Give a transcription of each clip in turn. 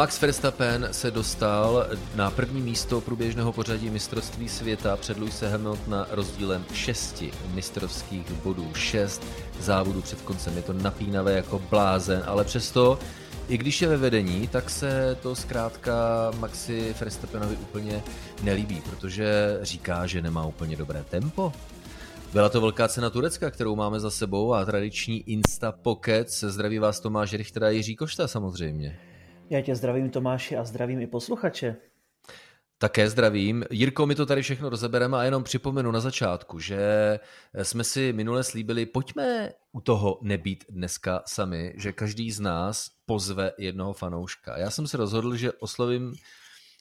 Max Verstappen se dostal na první místo průběžného pořadí mistrovství světa před Lewise Hamiltona rozdílem 6 mistrovských bodů. 6 závodů před koncem. Je to napínavé jako blázen, ale přesto i když je ve vedení, tak se to zkrátka Maxi Verstappenovi úplně nelíbí, protože říká, že nemá úplně dobré tempo. Byla to velká cena Turecka, kterou máme za sebou a tradiční Insta Pocket. Zdraví vás Tomáš Richter a Jiří Košta samozřejmě. Já tě zdravím Tomáši a zdravím i posluchače. Také zdravím. Jirko, my to tady všechno rozebereme a jenom připomenu na začátku, že jsme si minule slíbili, pojďme u toho nebýt dneska sami, že každý z nás pozve jednoho fanouška. Já jsem se rozhodl, že oslovím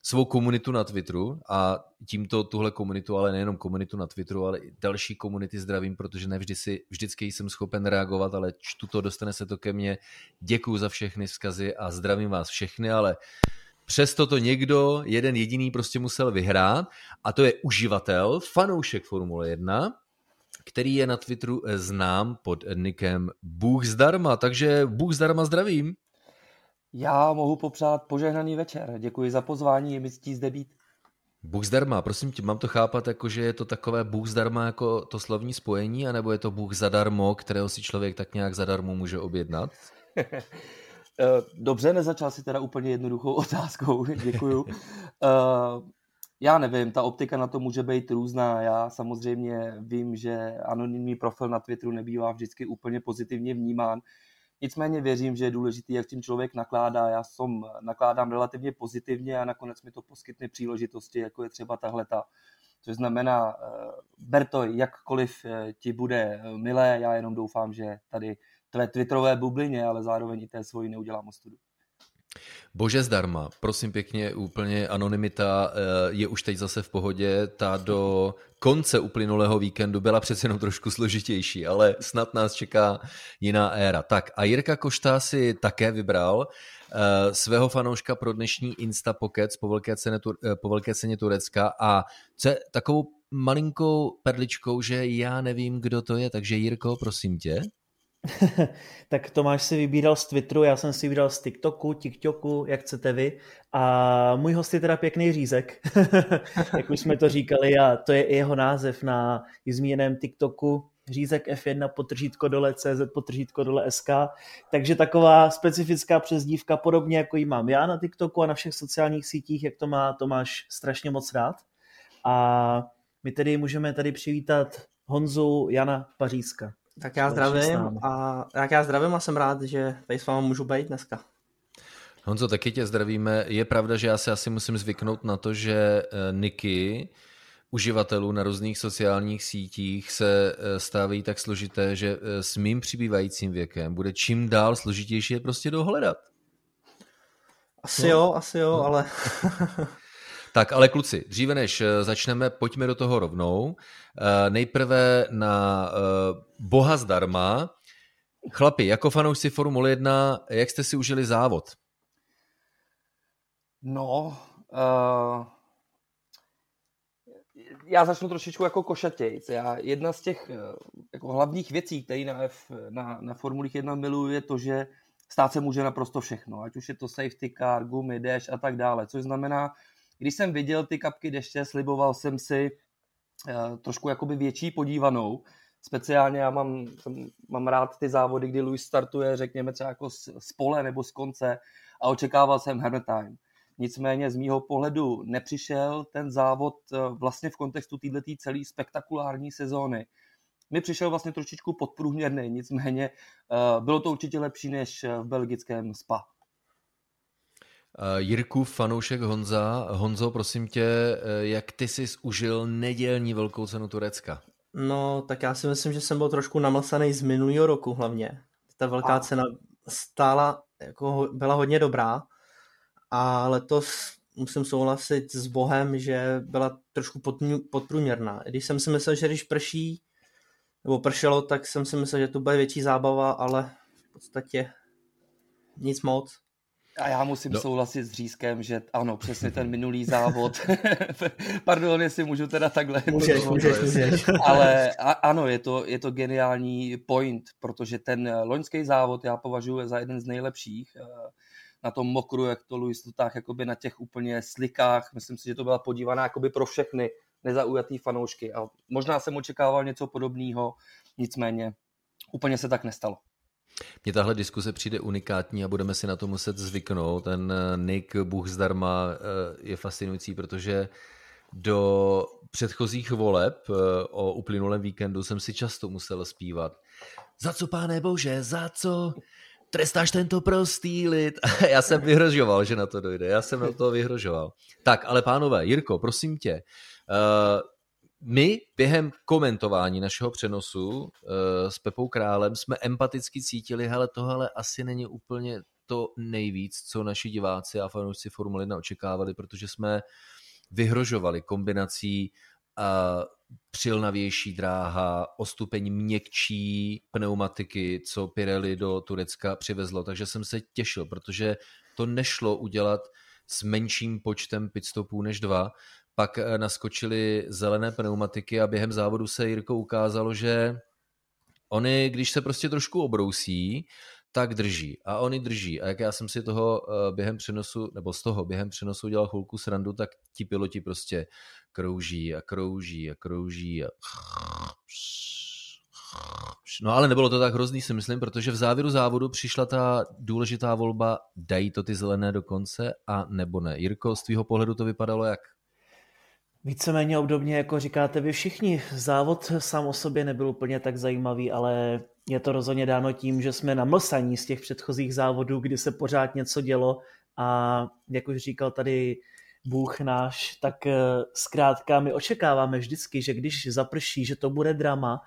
svou komunitu na Twitteru a tímto tuhle komunitu, ale nejenom komunitu na Twitteru, ale i další komunity zdravím, protože nevždy si, vždycky jsem schopen reagovat, ale čtu to, dostane se to ke mně. Děkuji za všechny vzkazy a zdravím vás všechny, ale Přesto to někdo, jeden jediný prostě musel vyhrát a to je uživatel, fanoušek Formule 1, který je na Twitteru znám pod nikem Bůh zdarma, takže Bůh zdarma zdravím. Já mohu popřát požehnaný večer. Děkuji za pozvání, je mi ctí zde být. Bůh zdarma, prosím tě, mám to chápat jako, že je to takové Bůh zdarma jako to slovní spojení, anebo je to Bůh zadarmo, kterého si člověk tak nějak zadarmo může objednat? Eh, dobře, nezačal si teda úplně jednoduchou otázkou, děkuju. Eh, já nevím, ta optika na to může být různá. Já samozřejmě vím, že anonymní profil na Twitteru nebývá vždycky úplně pozitivně vnímán. Nicméně věřím, že je důležité, jak tím člověk nakládá. Já jsem nakládám relativně pozitivně a nakonec mi to poskytne příležitosti, jako je třeba tahleta. Což znamená, eh, ber to jakkoliv ti bude milé, já jenom doufám, že tady tvé twitterové bublině, ale zároveň i té svoji neudělám ostudu. Bože zdarma, prosím pěkně, úplně anonymita eh, je už teď zase v pohodě, ta do konce uplynulého víkendu byla přece jenom trošku složitější, ale snad nás čeká jiná éra. Tak a Jirka Košta si také vybral uh, svého fanouška pro dnešní Insta Pocket po velké, ceně, uh, po velké ceně Turecka a co je takovou malinkou perličkou, že já nevím, kdo to je, takže Jirko, prosím tě. tak Tomáš si vybíral z Twitteru, já jsem si vybíral z TikToku, TikToku, jak chcete vy. A můj host je teda pěkný řízek, jak už jsme to říkali, a to je i jeho název na zmíněném TikToku, řízek F1 potržítko dole CZ potržítko dole SK, takže taková specifická přezdívka, podobně jako ji mám já na TikToku a na všech sociálních sítích, jak to má Tomáš strašně moc rád. A my tedy můžeme tady přivítat Honzu Jana Pařízka. Tak já zdravím a tak já zdravím a jsem rád, že tady s vámi můžu být dneska. Honzo, taky tě zdravíme. Je pravda, že já se asi musím zvyknout na to, že eh, niky uživatelů na různých sociálních sítích se eh, stávají tak složité, že eh, s mým přibývajícím věkem bude čím dál složitější je prostě dohledat. Asi no. jo, asi jo, no. ale... Tak ale kluci, dříve než eh, začneme, pojďme do toho rovnou. Eh, nejprve na eh, Boha zdarma. Chlapi, jako fanoušci Formule 1, jak jste si užili závod? No, uh, já začnu trošičku jako košatějc. Já, jedna z těch jako hlavních věcí, které na, F, na, na Formulích 1 miluju, je to, že stát se může naprosto všechno. Ať už je to safety car, gumy, dash a tak dále. Což znamená, když jsem viděl ty kapky deště, sliboval jsem si uh, trošku jakoby větší podívanou. Speciálně já mám, mám rád ty závody, kdy Luis startuje, řekněme třeba jako z, z pole nebo z konce a očekával jsem hammer time. Nicméně z mýho pohledu nepřišel ten závod eh, vlastně v kontextu této celé spektakulární sezóny. Mi přišel vlastně trošičku podprůměrný, nicméně uh, bylo to určitě lepší než v belgickém SPA. Uh, Jirku, fanoušek Honza. Honzo, prosím tě, uh, jak ty jsi užil nedělní velkou cenu Turecka? No, tak já si myslím, že jsem byl trošku namlsaný z minulého roku hlavně. Ta velká a... cena stála, jako byla hodně dobrá a letos musím souhlasit s Bohem, že byla trošku podprůměrná. Když jsem si myslel, že když prší, nebo pršelo, tak jsem si myslel, že to bude větší zábava, ale v podstatě nic moc. A já musím no. souhlasit s Řízkem, že ano, přesně ten minulý závod. Pardon, jestli můžu teda takhle. Můžeš, můžeš, můžeš. Ale a, ano, je to, je to geniální point, protože ten loňský závod já považuji za jeden z nejlepších. Eh, na tom mokru, jak to Luis tak jakoby na těch úplně slikách. Myslím si, že to byla podívaná jakoby pro všechny nezaujatý fanoušky. A možná jsem očekával něco podobného, nicméně úplně se tak nestalo. Mně tahle diskuse přijde unikátní a budeme si na to muset zvyknout. Ten eh, Nick Bůh zdarma eh, je fascinující, protože do předchozích voleb eh, o uplynulém víkendu jsem si často musel zpívat. Za co, páne bože, za co trestáš tento prostý lid? já jsem vyhrožoval, že na to dojde. Já jsem na to vyhrožoval. Tak, ale pánové, Jirko, prosím tě, my během komentování našeho přenosu uh, s Pepou Králem jsme empaticky cítili, hele, tohle asi není úplně to nejvíc, co naši diváci a fanoušci Formule 1 očekávali, protože jsme vyhrožovali kombinací uh, přilnavější dráha, o stupeň měkčí pneumatiky, co Pirelli do Turecka přivezlo, takže jsem se těšil, protože to nešlo udělat s menším počtem pitstopů než dva pak eh, naskočily zelené pneumatiky a během závodu se Jirko ukázalo, že oni, když se prostě trošku obrousí, tak drží. A oni drží. A jak já jsem si toho eh, během přenosu, nebo z toho během přenosu udělal chvilku srandu, tak ti piloti prostě krouží a krouží a krouží a No ale nebylo to tak hrozný, si myslím, protože v závěru závodu přišla ta důležitá volba, dají to ty zelené do konce a nebo ne. Jirko, z tvýho pohledu to vypadalo jak? Víceméně obdobně, jako říkáte vy všichni. Závod sám o sobě nebyl úplně tak zajímavý, ale je to rozhodně dáno tím, že jsme namlsaní z těch předchozích závodů, kdy se pořád něco dělo a jak už říkal tady Bůh náš, tak eh, zkrátka my očekáváme vždycky, že když zaprší, že to bude drama,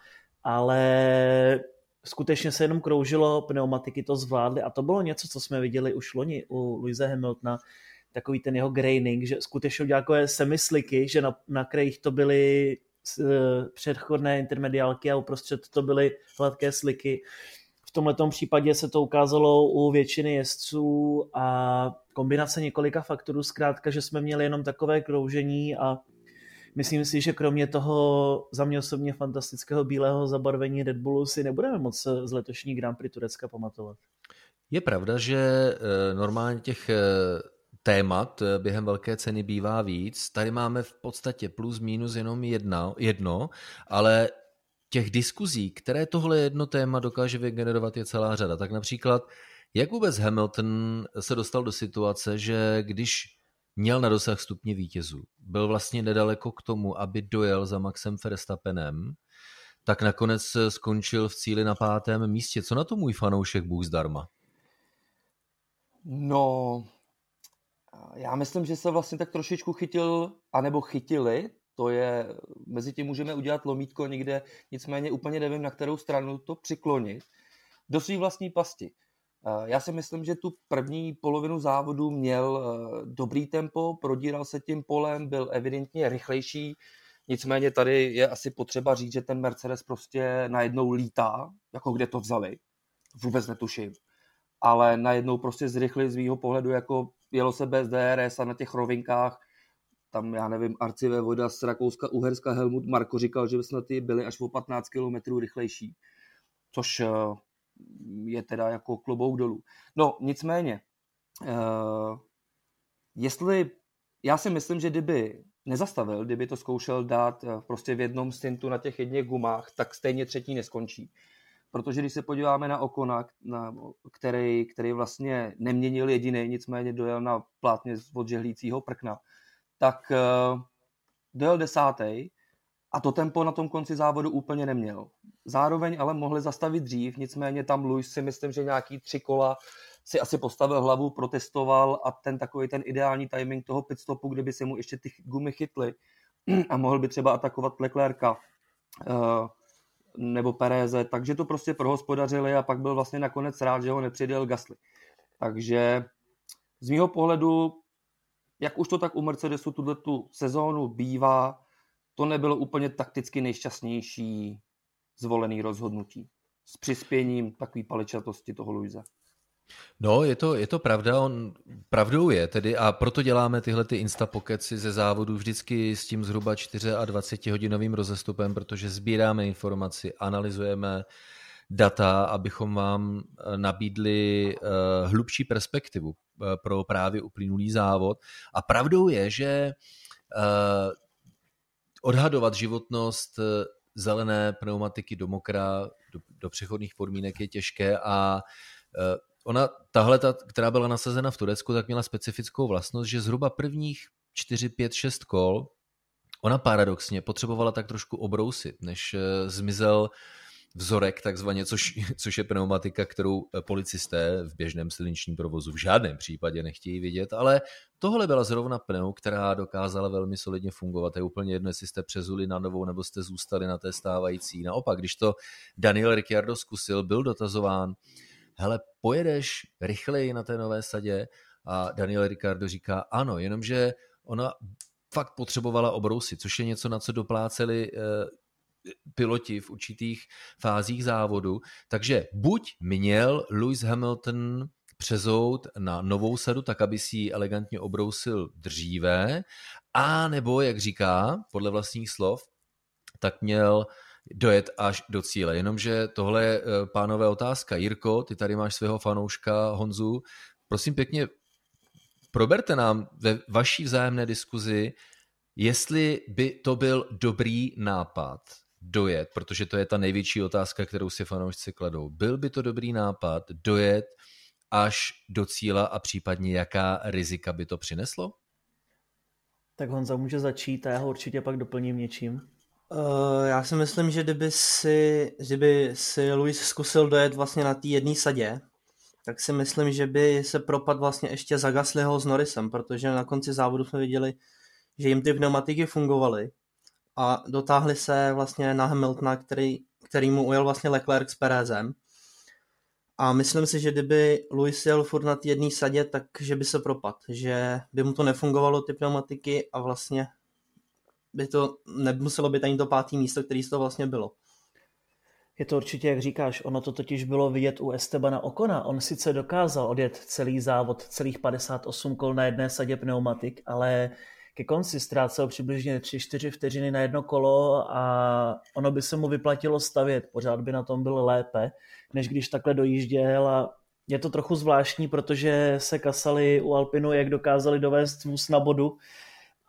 ale skutečně se jenom kroužilo, pneumatiky to zvládly a to bylo něco, co jsme viděli už loni u Luise Hamiltona, takový ten jeho graining, že skutečně udělal takové semisliky, že na, na krajích to byly uh, předchodné intermediálky a uprostřed to byly hladké sliky. V tomhle případě se to ukázalo u většiny jezdců a kombinace několika faktorů, zkrátka, že jsme měli jenom takové kroužení a myslím si, že kromě toho za mě osobně fantastického bílého zabarvení Red Bullu si nebudeme moc z letošní Grand Prix Turecka pamatovat. Je pravda, že eh, normálně těch eh, témat eh, během velké ceny bývá víc. Tady máme v podstatě plus minus jenom jedna, jedno, ale těch diskuzí, které tohle jedno téma dokáže vygenerovat, je celá řada. Tak například, jak vůbec Hamilton se dostal do situace, že když měl na dosah stupně vítězů, byl vlastně nedaleko k tomu, aby dojel za Maxem Verstappenem, tak nakonec skončil v cíli na pátém místě. Co na to můj fanoušek Bůh zdarma? No, já myslím, že se vlastně tak trošičku chytil, anebo chytili, to je, mezi tím můžeme udělat lomítko někde, nicméně úplně nevím, na kterou stranu to přiklonit, do své vlastní pasti. Já si myslím, že tu první polovinu závodu měl eh, dobrý tempo, prodíral se tím polem, byl evidentně rychlejší, nicméně tady je asi potřeba říct, že ten Mercedes prostě najednou lítá, jako kde to vzali, vůbec netuším, ale najednou prostě zrychli z svého pohledu jako jelo se bez DRS a na těch rovinkách tam, já nevím, arcivé voda z Rakouska, Uherska, Helmut Marko říkal, že snad ty byly až o 15 km rychlejší, což eh, je teda jako klobouk dolů. No, nicméně, uh, jestli, já si myslím, že kdyby nezastavil, kdyby to zkoušel dát eh, prostě v jednom stintu na těch jedných gumách, tak stejně třetí neskončí protože když se podíváme na Okona, na, který, který vlastně neměnil jediný, nicméně dojel na plátně od žehlícího prkna, tak uh, dojel desátý a to tempo na tom konci závodu úplně neměl. Zároveň ale mohli zastavit dřív, nicméně tam Luis si myslím, že nějaký tři kola si asi postavil hlavu, protestoval a ten takový ten ideální timing toho pitstopu, kdyby se mu ještě ty gumy chytly a mohl by třeba atakovat Leclerca, uh, nebo Pereze, takže to prostě prohospodařili a pak byl vlastně nakonec rád, že ho nepřidal Gasly. Takže z mého pohledu, jak už to tak u Mercedesu tuto tu sezónu bývá, to nebylo úplně takticky nejšťastnější zvolený rozhodnutí s přispěním takové paličatosti toho Luise. No, je to, je to pravda, on pravdou je tedy a proto děláme tyhle ty instapokeci ze závodu vždycky s tím zhruba 24 hodinovým rozestupem, protože sbíráme informaci, analyzujeme data, abychom vám eh, nabídli uh, hlubší perspektivu. pro právě uplynulý závod. A pravdou je, že odhadovat životnost zelené pneumatiky do mokra, do, do přechodných podmínek je těžké a ona, tahle, ta, která byla nasazena v Turecku, tak měla specifickou vlastnost, že zhruba prvních 4, 5, 6 kol ona paradoxně potřebovala tak trošku obrousit, než zmizel vzorek takzvaně, což, což je pneumatika, kterou eh, policisté v běžném silničním provozu v žádném případě nechtějí vidět, ale tohle byla zrovna pneu, která dokázala velmi solidně fungovat. Je úplně jedno, jestli jste přezuli na novou nebo jste zůstali na té stávající. Naopak, když to Daniel Ricciardo zkusil, byl dotazován, hele, pojedeš rychleji na té nové sadě? A Daniel Ricciardo říká, ano, jenomže ona fakt potřebovala obrousit, což je něco, na co dopláceli eh, piloti v určitých fázích závodu. Takže buď měl Lewis Hamilton přezout na novou sadu, tak aby si ji elegantně obrousil dříve, a nebo, jak říká, podle vlastních slov, tak měl dojet až do cíle. Jenomže tohle je, eh, pánové, otázka. Jirko, ty tady máš svého fanouška Honzu. Prosím pěkně, proberte nám ve vaší vzájemné diskuzi, jestli by to byl dobrý nápad dojet, protože to je ta největší otázka, kterou si fanoušci kladou. Byl by to dobrý nápad dojet až do cíla a případně jaká rizika by to přineslo? Tak Honza může začít a já ho určitě pak doplním něčím. Uh, já si myslím, že kdyby si, kdyby si Luis zkusil dojet vlastně na té jedné sadě, tak si myslím, že by se propad vlastně ještě za Gaslyho s Norrisem, protože na konci závodu jsme viděli, že jim ty pneumatiky fungovaly a dotáhli se vlastně na Hamiltona, který, který mu ujel vlastně Leclerc s Perezem. A myslím si, že kdyby Lewis jel furt na jedné sadě, tak že by se propad, že by mu to nefungovalo ty pneumatiky a vlastně by to nemuselo být ani to pátý místo, který to vlastně bylo. Je to určitě, jak říkáš, ono to totiž bylo vidět u Estebana Okona. On sice dokázal odjet celý závod, celých 58 kol na jedné sadě pneumatik, ale ke konci ztrácel přibližně 3-4 vteřiny na jedno kolo a ono by se mu vyplatilo stavět, pořád by na tom byl lépe, než když takhle dojížděl a je to trochu zvláštní, protože se kasali u Alpinu, jak dokázali dovést vůz na bodu,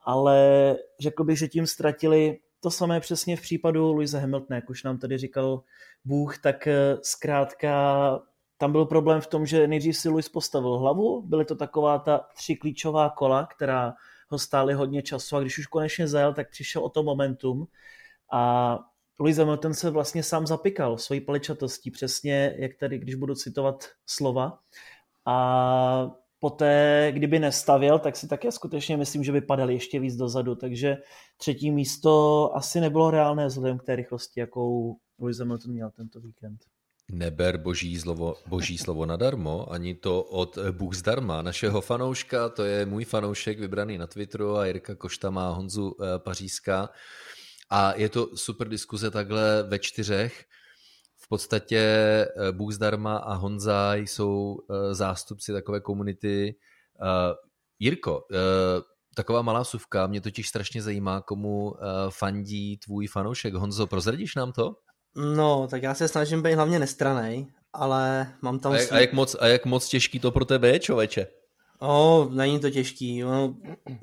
ale řekl bych, že tím ztratili to samé přesně v případu Luise Hamiltona, jak už nám tady říkal Bůh, tak eh, zkrátka tam byl problém v tom, že nejdřív si Luis postavil hlavu, byly to taková ta tři klíčová kola, která ho stáli hodně času a když už konečně zajel, tak přišel o to momentum a Louis Hamilton se vlastně sám zapikal svojí paličatostí, přesně jak tady, když budu citovat slova. A poté, kdyby nestavil, tak si také skutečně myslím, že by padal ještě víc dozadu, takže třetí místo asi nebylo reálné vzhledem k té rychlosti, jakou Louis Hamilton měl tento víkend. Neber boží slovo, boží slovo nadarmo, ani to od Bůh zdarma. Našeho fanouška, to je můj fanoušek vybraný na Twitteru a Jirka Košta má Honzu eh, Pařízka. A je to super diskuze takhle ve čtyřech. V podstatě eh, Bůh zdarma a Honza jsou eh, zástupci takové komunity. Jirko, taková malá suvka, mě totiž strašně zajímá, komu fandí tvůj fanoušek. Honzo, prozradíš nám to? No, tak já se snažím být hlavně nestranej, ale mám tam... A jak, a jak, moc, a jak moc těžký to pro tebe je, čověče? O, není to těžký. No,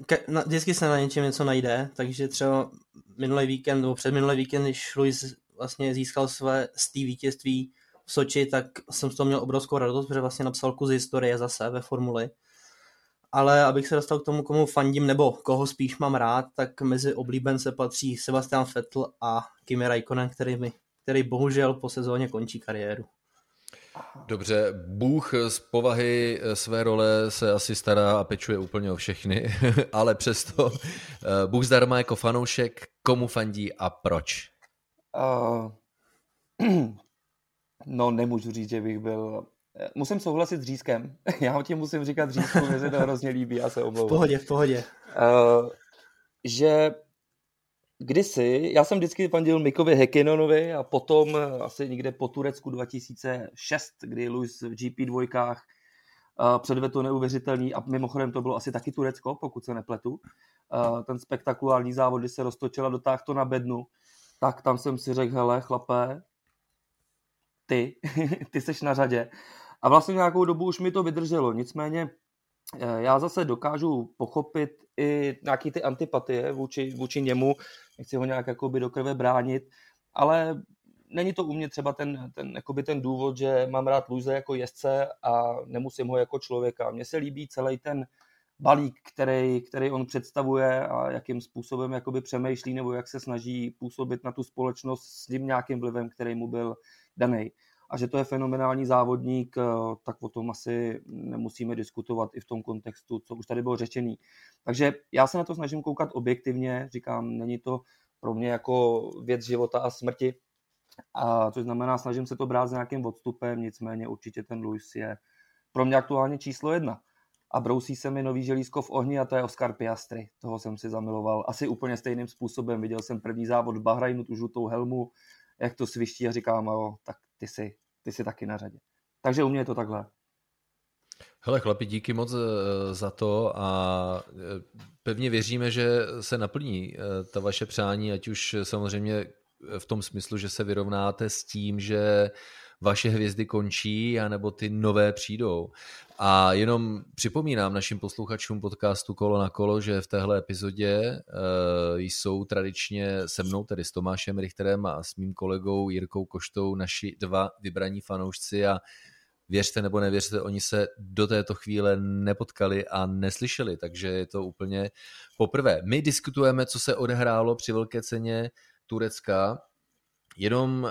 ke, na, vždycky se na něčem něco najde, takže třeba minulý víkend, nebo před minulý víkend, když Luis vlastně získal své z té vítězství v Soči, tak jsem z toho měl obrovskou radost, protože vlastně napsal kus historie zase ve formuli. Ale abych se dostal k tomu, komu fandím, nebo koho spíš mám rád, tak mezi oblíbence patří Sebastian Vettel a Kimi Raikkonen, který mi který bohužel po sezóně končí kariéru. Dobře, Bůh z povahy své role se asi stará a pečuje úplně o všechny, ale přesto eh, Bůh zdarma jako fanoušek, komu fandí a proč? Uh, no nemůžu říct, že bych byl... Musím souhlasit s Řízkem. Já ti musím říkat Řízku, mě se to hrozně líbí, já se omlouvám. V pohodě, v pohodě. Uh, že kdysi, já jsem vždycky fandil Mikovi Hekinonovi a potom eh, asi někde po Turecku 2006, kdy Luis v GP2 uh, předvedl to neuvěřitelný a mimochodem to bylo asi taky Turecko, pokud se nepletu, ten spektakulární závod, kdy se roztočila dotáhl to na bednu, tak tam jsem si řekl, hele chlapé, ty, ty seš na řadě. A vlastně nějakou dobu už mi to vydrželo, nicméně Eh, já zase dokážu pochopit i nějaký ty antipatie vůči, vůči němu, nechci ho nějak jakoby do krve bránit, ale není to u mě třeba ten, ten, jakoby ten důvod, že mám rád Luise jako jezdce a nemusím ho jako člověka. Mně se líbí celý ten balík, který, který on představuje a jakým způsobem jakoby přemýšlí nebo jak se snaží působit na tu společnost s tím nějakým vlivem, který mu byl daný. A že to je fenomenální závodník, eh, tak o tom asi nemusíme diskutovat i v tom kontextu, co už tady bylo řečený. Takže já se na to snažím koukat objektivně, říkám, není to pro mě jako věc života a smrti, a což znamená, snažím se to brát s nějakým odstupem, nicméně určitě ten Luis je pro mě aktuálně číslo jedna. A brousí se mi nový želízko v ohni a to je Oscar Piastri. Toho jsem si zamiloval asi úplně stejným způsobem. Viděl jsem první závod v Bahrajnu, tu žlutou helmu, jak to sviští a říkám, jo, tak ty si, ty si taky na řadě. Takže u mě je to takhle. Hele chlapi, díky moc eh, za to a eh, pevně věříme, že se naplní eh, ta vaše přání, ať už samozřejmě v tom smyslu, že se vyrovnáte s tím, že vaše hvězdy končí, anebo ty nové přijdou. A jenom připomínám našim posluchačům podcastu Kolo na kolo, že v téhle epizodě uh, jsou tradičně se mnou, tedy s Tomášem Richterem a s mým kolegou Jirkou Koštou, naši dva vybraní fanoušci a věřte nebo nevěřte, oni se do této chvíle nepotkali a neslyšeli, takže je to úplně poprvé. My diskutujeme, co se odehrálo při velké ceně Turecka. Jenom uh,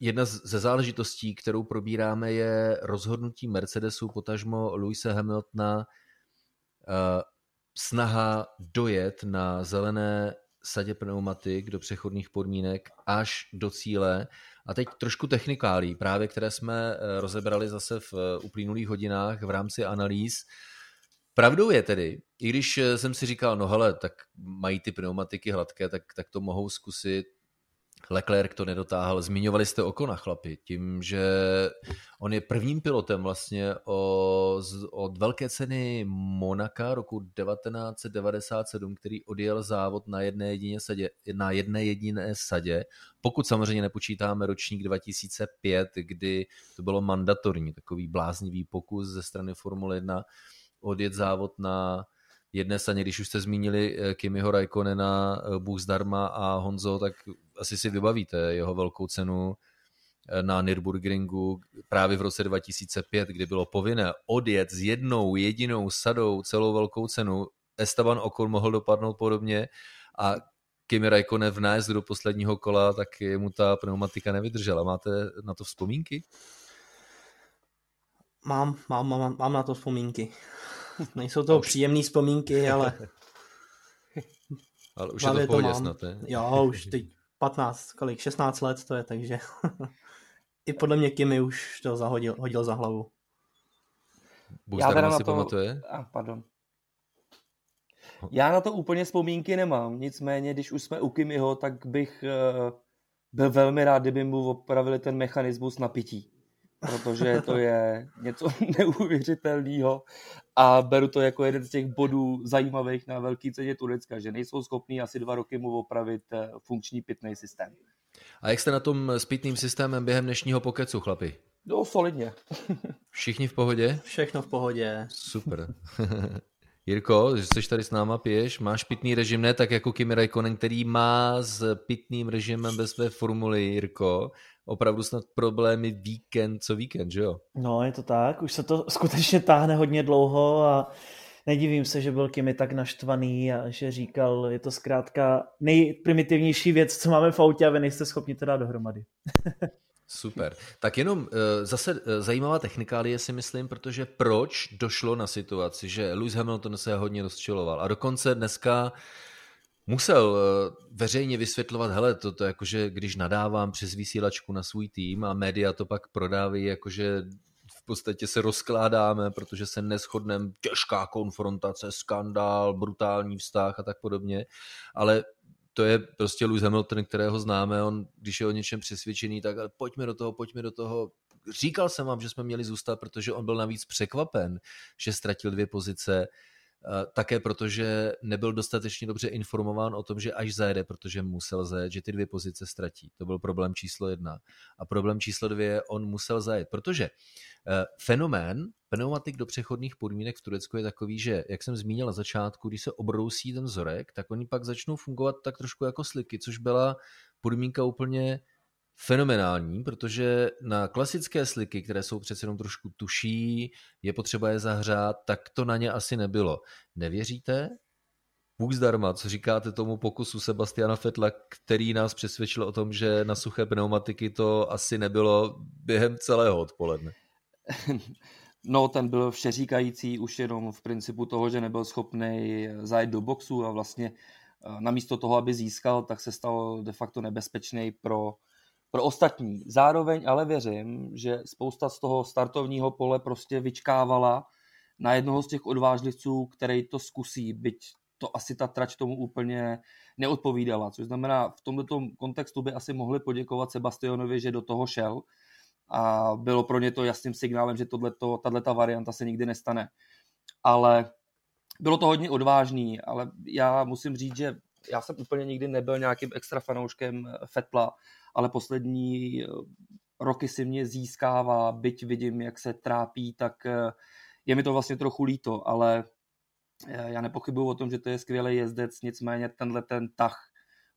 jedna ze záležitostí, kterou probíráme, je rozhodnutí Mercedesu, potažmo Luise Hamiltona, uh, snaha dojet na zelené sadě pneumatik do přechodných podmínek až do cíle. A teď trošku technikálí, právě které jsme rozebrali zase v uplynulých hodinách v rámci analýz. Pravdou je tedy, i když eh, jsem si říkal, no hele, tak mají ty pneumatiky hladké, tak, tak to mohou zkusit. Leclerc to nedotáhl. Zmiňovali jste Okona, chlapi, tím, že on je prvním pilotem vlastně od velké ceny Monaka roku 1997, který odjel závod na jedné jediné sadě, na jedné jediné sadě, pokud samozřejmě nepočítáme ročník 2005, kdy to bylo mandatorní, takový bláznivý pokus ze strany Formule 1 odjet závod na jedné straně, když už jste zmínili eh, Kimiho Raikkonena, eh, Bůh zdarma a Honzo, tak asi si vybavíte jeho velkou cenu eh, na Nürburgringu právě v roce 2005, kdy bylo povinné odjet s jednou jedinou sadou celou velkou cenu. Esteban Ocon mohl dopadnout podobně a Kimi Raikkonen v nájezdu do posledního kola, tak mu ta pneumatika nevydržela. Máte na to vzpomínky? Mám, mám, mám, mám na to vzpomínky. Nejsou to už... příjemné vzpomínky, ale... ale už je to v pohodě snad, ne? Jo, už teď 15, kolik, 16 let to je, takže... I podle mě Kimi už to zahodil, hodil za hlavu. Já teda na to... pamatuje? A, pardon. Já na to úplně vzpomínky nemám, nicméně, když už jsme u Kimiho, tak bych uh, byl velmi rád, kdyby mu opravili ten mechanismus napití protože to je něco neuvěřitelného a beru to jako jeden z těch bodů zajímavých na velký ceně Turecka, že nejsou schopní asi dva roky mu opravit eh, funkční pitný systém. A jak jste na tom s pitným systémem během dnešního pokecu, chlapi? No, solidně. Všichni v pohodě? Všechno v pohodě. Super. Jirko, že jsi tady s náma, piješ, máš pitný režim, ne tak jako Kimi Raikkonen, který má s pitným režimem ve své formuli, Jirko, opravdu snad problémy víkend co víkend, že jo? No, je to tak, už se to skutečně táhne hodně dlouho a nedivím se, že byl Kimi tak naštvaný a že říkal, je to zkrátka nejprimitivnější věc, co máme v autě a vy nejste schopni to dát dohromady. Super. Tak jenom eh, zase eh, zajímavá technikálie si myslím, protože proč došlo na situaci, že Lewis Hamilton se hodně rozčiloval a dokonce dneska musel eh, veřejně vysvětlovat, hele, to, to jakože když nadávám přes vysílačku na svůj tým a média to pak prodávají, jakože v podstatě se rozkládáme, protože se neschodneme, těžká konfrontace, skandál, brutální vztah a tak podobně, ale to je prostě Lewis Hamilton, kterého známe, on, když je o něčem přesvědčený, tak pojďme do toho, pojďme do toho. Říkal jsem vám, že jsme měli zůstat, protože on byl navíc překvapen, že ztratil dvě pozice také protože nebyl dostatečně dobře informován o tom, že až zajede, protože musel zajet, že ty dvě pozice ztratí. To byl problém číslo jedna. A problém číslo dvě, on musel zajet, protože eh, fenomén pneumatik do přechodných podmínek v Turecku je takový, že, jak jsem zmínil na začátku, když se obrousí ten vzorek, tak oni pak začnou fungovat tak trošku jako sliky, což byla podmínka úplně fenomenální, protože na klasické sliky, které jsou přece jenom trošku tuší, je potřeba je zahřát, tak to na ně asi nebylo. Nevěříte? Bůh zdarma, co říkáte tomu pokusu Sebastiana Fetla, který nás přesvědčil o tom, že na suché pneumatiky to asi nebylo během celého odpoledne? No, ten byl všeříkající už jenom v principu toho, že nebyl schopný zajet do boxu a vlastně eh, namísto toho, aby získal, tak se stal de facto nebezpečný pro pro ostatní. Zároveň ale věřím, že spousta z toho startovního pole prostě vyčkávala na jednoho z těch odvážlivců, který to zkusí, byť to asi ta trať tomu úplně neodpovídala. Což znamená, v tomto kontextu by asi mohli poděkovat Sebastianovi, že do toho šel a bylo pro ně to jasným signálem, že tato varianta se nikdy nestane. Ale bylo to hodně odvážný, ale já musím říct, že já jsem úplně nikdy nebyl nějakým extra fanouškem Fetla ale poslední eh, roky si mě získává, byť vidím, jak se trápí, tak eh, je mi to vlastně trochu líto, ale eh, já nepochybuju o tom, že to je skvělý jezdec, nicméně tenhle ten tah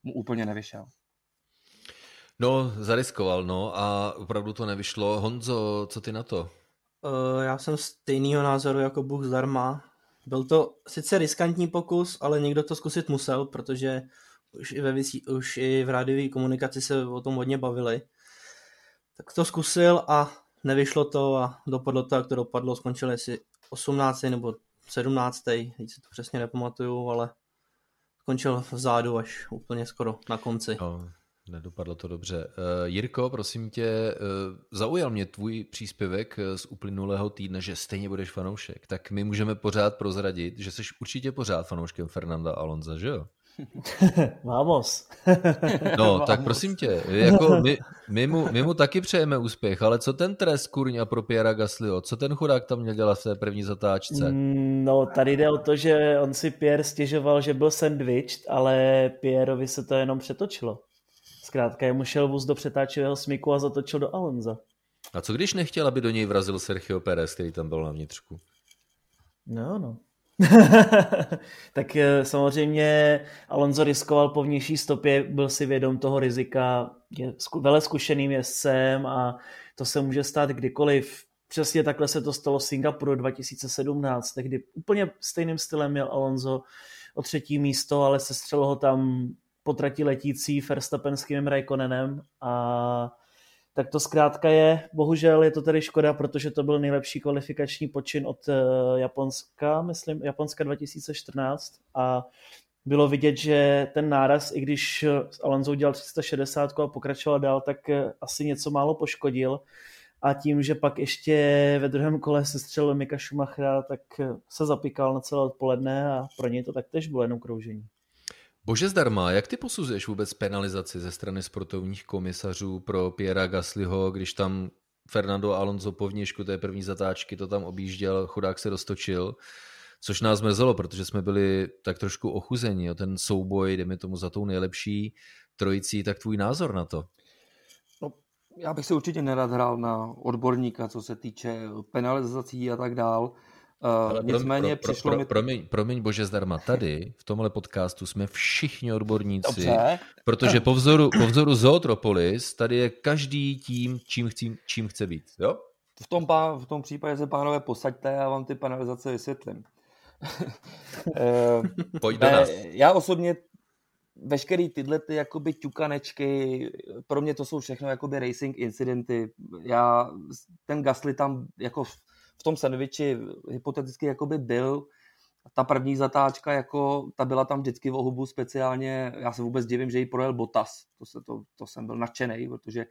mu úplně nevyšel. No, zariskoval, no a opravdu to nevyšlo. Honzo, co ty na to? Uh, já jsem stejného názoru jako Bůh zdarma. Byl to sice riskantní pokus, ale někdo to zkusit musel, protože už i, ve vysí, už i v rádiové komunikaci se o tom hodně bavili. Tak to zkusil a nevyšlo to a dopadlo to, jak to dopadlo. Skončil asi 18. nebo 17. Teď si to přesně nepamatuju, ale skončil vzadu až úplně skoro na konci. No, nedopadlo to dobře. Uh, Jirko, prosím tě, uh, zaujal mě tvůj příspěvek eh, z uplynulého týdne, že stejně budeš fanoušek. Tak my můžeme pořád prozradit, že jsi určitě pořád fanouškem Fernanda Alonza, že jo? Vamos. no, Vamos. tak prosím tě, jako my, my, mu, my mu taky přejeme úspěch, ale co ten trest kurňa pro Piera Gaslio? Co ten chudák tam měl dělat v té první zatáčce? Mm, no, tady jde o to, že on si Pierre stěžoval, že byl sandwiched, ale Pierovi se to jenom přetočilo. Zkrátka, jemu šel vůz do přetáčivého smyku a zatočil do Alonza. A co když nechtěl, aby do něj vrazil Sergio Pérez, který tam byl na vnitřku? No, no. tak eh, samozřejmě Alonso riskoval po vnější stopě, byl si vědom toho rizika, je vele zkušeným jezdcem a to se může stát kdykoliv. Přesně takhle se to stalo v Singapuru 2017, kdy úplně stejným stylem měl Alonso o třetí místo, ale se ho tam potratí letící Verstappen s Raikkonenem a tak to zkrátka je, bohužel je to tedy škoda, protože to byl nejlepší kvalifikační počin od eh, Japonska, myslím, Japonska 2014 a bylo vidět, že ten náraz, i když Alonso udělal 360 a pokračoval dál, tak eh, asi něco málo poškodil. A tím, že pak ještě ve druhém kole se střelil Mika Schumachera, tak eh, se zapíkal na celé odpoledne a pro něj to taktéž bylo jenom kroužení. Bože zdarma, jak ty posuzuješ vůbec penalizaci ze strany sportovních komisařů pro Piera Gaslyho, když tam Fernando Alonso po vnějšku té první zatáčky to tam objížděl, chudák se dostočil, což nás mrzelo, protože jsme byli tak trošku ochuzeni o ten souboj, jdeme tomu za tou nejlepší trojicí, tak tvůj názor na to? No, já bych se určitě nerad hrál na odborníka, co se týče penalizací a tak dál. Ale nicméně pro, přišlo pro, mi... Promiň, promiň bože zdarma, tady v tomhle podcastu jsme všichni odborníci, Dobře. protože po vzoru, po vzoru Zootropolis tady je každý tím, čím, chcí, čím chce být. Jo? V tom, pá, v tom případě se pánové posaďte a vám ty penalizace vysvětlím. Pojď do nás. Já osobně veškerý tyhle ty jakoby ťukanečky, pro mě to jsou všechno jakoby racing incidenty. Já, ten Gasly tam jako v tom sandviči hypoteticky jakoby byl, ta první zatáčka, jako, ta byla tam vždycky v ohubu speciálně, já se vůbec divím, že ji projel Botas, to, se, to, to jsem byl nadšený, protože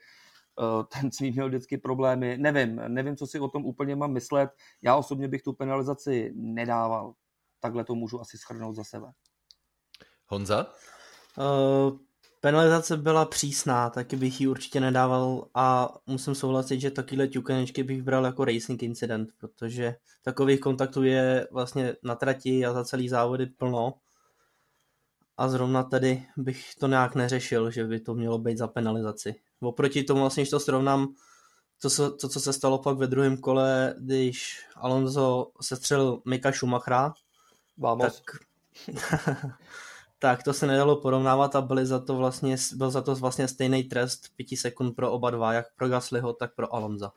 uh, ten svým měl vždycky problémy, nevím, nevím, co si o tom úplně mám myslet, já osobně bych tu penalizaci nedával, takhle to můžu asi schrnout za sebe. Honza? Uh, Penalizace byla přísná, taky bych ji určitě nedával a musím souhlasit, že takovýhle ťukanečky bych bral jako racing incident, protože takových kontaktů je vlastně na trati a za celý závody plno a zrovna tady bych to nějak neřešil, že by to mělo být za penalizaci. Oproti tomu vlastně, když to srovnám, to, co, to, co se stalo pak ve druhém kole, když Alonso sestřelil Mika Schumachera, Vamos. tak, tak to se nedalo porovnávat a byly za to vlastně, byl za to vlastně stejný trest 5 sekund pro oba dva, jak pro Gaslyho, tak pro Alonza.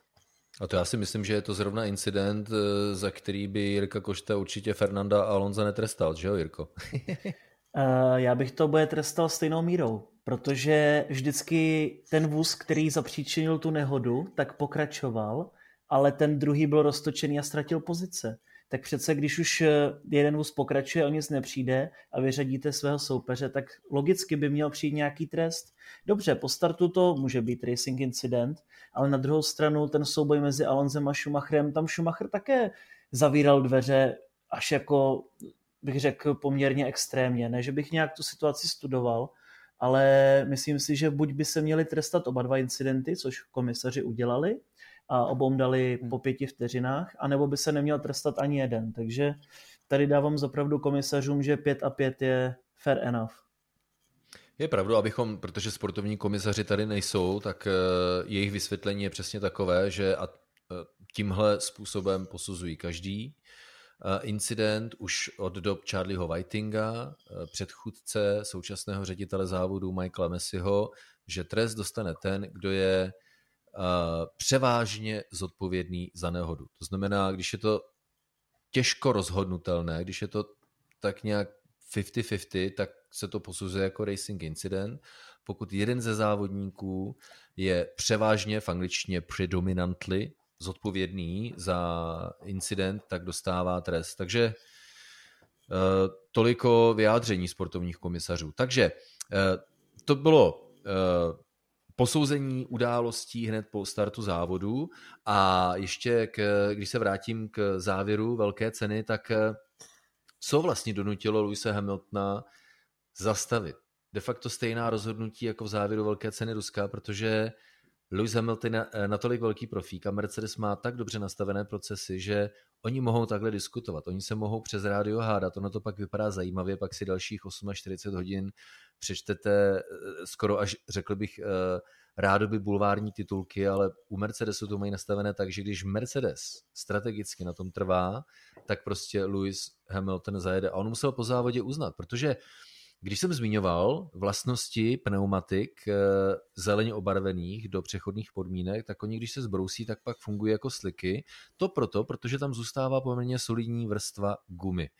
A to já si myslím, že je to zrovna incident, eh, za který by Jirka Košta určitě Fernanda a Alonza netrestal, že jo Jirko? Uh, já bych to bude trestal stejnou mírou, protože vždycky ten vůz, který zapříčinil tu nehodu, tak pokračoval, ale ten druhý byl roztočený a ztratil pozice. Tak přece, když už eh, jeden vůz pokračuje, o nic nepřijde a vyřadíte svého soupeře, tak logicky by měl přijít nějaký trest. Dobře, po startu to může být racing incident, ale na druhou stranu ten souboj mezi Alonzem a Schumacherem, tam Schumacher také zavíral dveře až jako bych řekl, poměrně extrémně. Ne, že bych nějak tu situaci studoval, ale myslím si, že buď by se měli trestat oba dva incidenty, což komisaři udělali, a obou dali hmm. po pěti vteřinách, anebo by se neměl trestat ani jeden. Takže tady dávám zapravdu komisařům, že pět a pět je fair enough. Je pravda, abychom, protože sportovní komisaři tady nejsou, tak uh, jejich vysvětlení je přesně takové, že a uh, tímhle způsobem posuzují každý. Eh, incident už od dob Charlieho Whitinga, eh, předchůdce současného ředitele závodu Michaela Messiho, že trest dostane ten, kdo je eh, převážně zodpovědný za nehodu. To znamená, když je to těžko rozhodnutelné, když je to tak nějak 50-50, tak se to posuzuje jako racing incident. Pokud jeden ze závodníků je převážně v angličtině predominantly zodpovědný za incident, tak dostává trest. Takže eh, toliko vyjádření sportovních komisařů. Takže eh, to bylo eh, posouzení událostí hned po startu závodu. A ještě, k, když se vrátím k závěru velké ceny, tak co vlastně donutilo Luise Hamiltona zastavit? De facto stejná rozhodnutí jako v závěru velké ceny Ruska, protože Lewis Hamilton je eh, natolik velký profík a Mercedes má tak dobře nastavené procesy, že oni mohou takhle diskutovat, oni se mohou přes rádio hádat, ono to pak vypadá zajímavě, pak si dalších 48 hodin přečtete eh, skoro až, řekl bych, eh, rádoby bulvární titulky, ale u Mercedesu to mají nastavené tak, že když Mercedes strategicky na tom trvá, tak prostě Lewis Hamilton zajede. A on musel po závodě uznat, protože když jsem zmiňoval vlastnosti pneumatik eh, zeleně obarvených do přechodných podmínek, tak oni, když se zbrousí, tak pak fungují jako sliky. To proto, protože tam zůstává poměrně solidní vrstva gumy.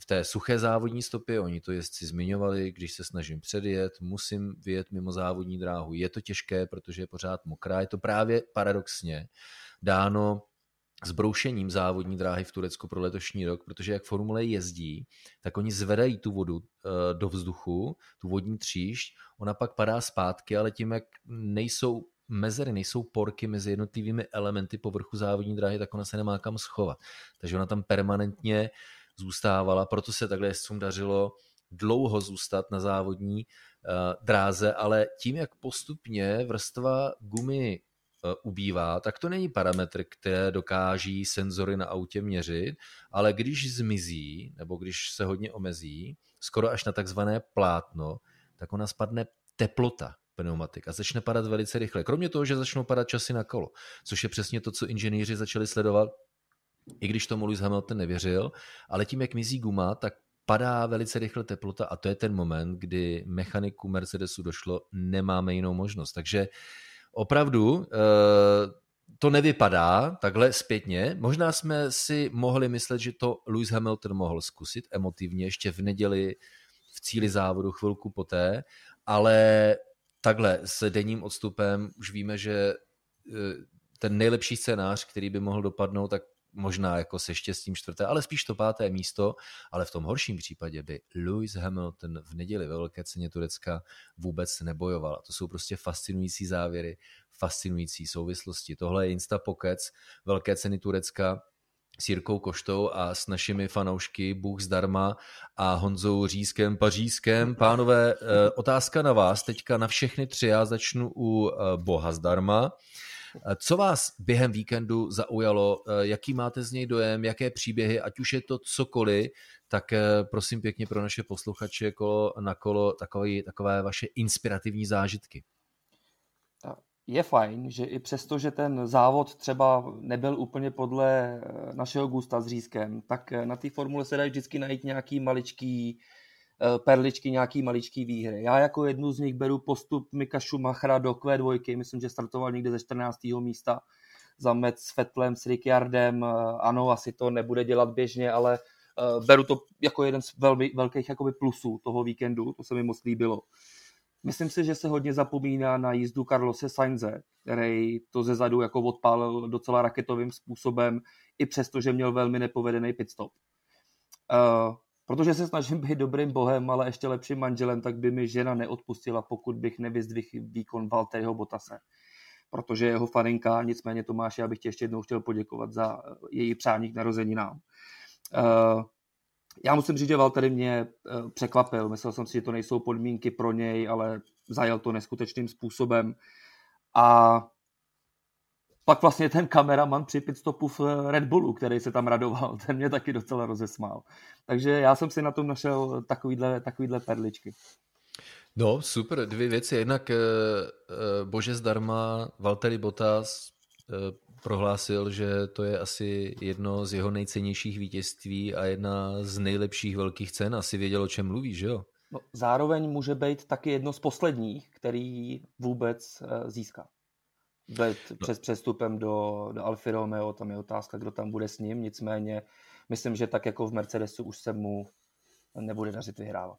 V té suché závodní stopě, oni to jezdci zmiňovali, když se snažím předjet, musím vyjet mimo závodní dráhu. Je to těžké, protože je pořád mokrá. Je to právě paradoxně dáno s broušením závodní dráhy v Turecku pro letošní rok, protože jak Formule jezdí, tak oni zvedají tu vodu eh, do vzduchu, tu vodní tříšť, ona pak padá zpátky, ale tím, jak nejsou mezery, nejsou porky mezi jednotlivými elementy povrchu závodní dráhy, tak ona se nemá kam schovat. Takže ona tam permanentně zůstávala, proto se takhle jezdcům dařilo dlouho zůstat na závodní uh, dráze, ale tím, jak postupně vrstva gumy Eh, ubývá, tak to není parametr, které dokáží senzory na autě měřit, ale když zmizí, nebo když se hodně omezí, skoro až na takzvané plátno, tak ona spadne teplota pneumatik a začne padat velice rychle. Kromě toho, že začnou padat časy na kolo, což je přesně to, co inženýři začali sledovat, i když tomu Lewis Hamilton nevěřil, ale tím, jak mizí guma, tak padá velice rychle teplota a to je ten moment, kdy mechaniku Mercedesu došlo, nemáme jinou možnost. Takže opravdu eh, to nevypadá takhle zpětně. Možná jsme si mohli myslet, že to Lewis Hamilton mohl zkusit emotivně ještě v neděli v cíli závodu chvilku poté, ale takhle s denním odstupem už víme, že eh, ten nejlepší scénář, který by mohl dopadnout, tak možná jako se štěstím čtvrté, ale spíš to páté místo, ale v tom horším případě by Lewis Hamilton v neděli ve velké ceně Turecka vůbec nebojoval. A to jsou prostě fascinující závěry, fascinující souvislosti. Tohle je Instapokec velké ceny Turecka. s Jirkou Koštou a s našimi fanoušky Bůh zdarma a Honzou Řízkem Pařízkem. Pánové, eh, otázka na vás, teďka na všechny tři, já začnu u eh, Boha zdarma. Eh, co vás během víkendu zaujalo? Jaký máte z něj dojem? Jaké příběhy? Ať už je to cokoliv, tak prosím pěkně pro naše posluchače kolo na kolo takové, takové vaše inspirativní zážitky je fajn, že i přesto, že ten závod třeba nebyl úplně podle eh, našeho gusta s řízkem, tak eh, na té formule se dají vždycky najít nějaký maličký eh, perličky, nějaký maličký výhry. Já jako jednu z nich beru postup Mika Schumachera do Q2, myslím, že startoval někde ze 14. místa za med s Fetlem, s Ricciardem. Ano, asi to nebude dělat běžně, ale beru to jako jeden z velmi velkých jakoby plusů toho víkendu, to se mi moc líbilo. Myslím si, že se hodně zapomíná na jízdu Carlose Sainze, který to ze zadu jako odpálil docela raketovým způsobem, i přesto, že měl velmi nepovedený pitstop. Uh, protože se snažím být dobrým bohem, ale ještě lepším manželem, tak by mi žena neodpustila, pokud bych nevyzdvihl výkon Valtteriho Botase. Protože jeho faninka, nicméně Tomáše, já bych tě ještě jednou chtěl poděkovat za její přání k narozeninám. Uh, já musím říct, že Valtteri mě eh, překvapil. Myslel jsem si, že to nejsou podmínky pro něj, ale zajel to neskutečným způsobem. A pak vlastně ten kameraman při pitstopu v Red Bullu, který se tam radoval, ten mě taky docela rozesmál. Takže já jsem si na tom našel takovýhle, takovýhle perličky. No, super, dvě věci. Jednak uh, Bože zdarma, Valtteri Bottas, prohlásil, že to je asi jedno z jeho nejcennějších vítězství a jedna z nejlepších velkých cen. Asi věděl, o čem mluví, že jo? No, zároveň může být taky jedno z posledních, který vůbec získá. Být no. přes přestupem do, do Alfa Romeo, tam je otázka, kdo tam bude s ním, nicméně myslím, že tak jako v Mercedesu už se mu nebude dařit vyhrávat.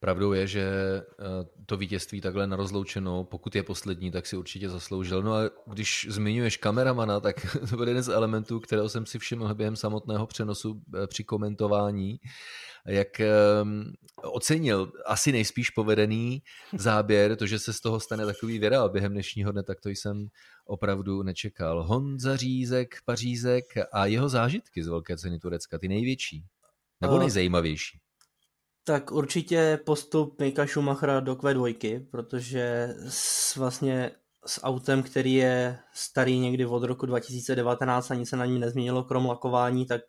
Pravdou je, že eh, to vítězství takhle na rozloučenou, pokud je poslední, tak si určitě zasloužil. No a když zmiňuješ kameramana, tak to byl jeden z elementů, kterého jsem si všiml během samotného přenosu eh, při komentování, jak ehm, ocenil asi nejspíš povedený záběr, to, že se z toho stane takový virál během dnešního dne, tak to jsem opravdu nečekal. Honza Řízek, Pařízek a jeho zážitky z Velké ceny Turecka, ty největší, nebo nejzajímavější. Tak určitě postup Mika Schumachera do Q2, protože s, vlastně s autem, který je starý někdy od roku 2019 ani se na ní nezměnilo krom lakování, tak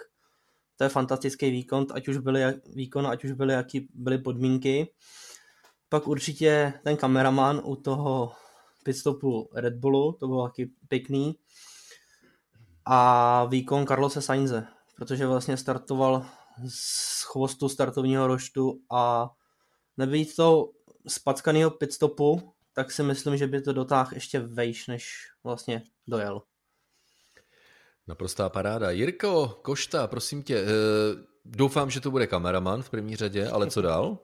to je fantastický výkon, ať už byly, výkon, ať už byly, jaký byly podmínky. Pak určitě ten kameraman u toho pitstopu Red Bullu, to bylo taky pěkný. A výkon Carlose Sainze, protože vlastně startoval z chvostu startovního roštu a nebýt to spackanýho pitstopu, tak si myslím, že by to dotáhl ještě vejš, než vlastně dojel. Naprostá paráda. Jirko, Košta, prosím tě, eh, doufám, že to bude kameraman v první řadě, ale co dál?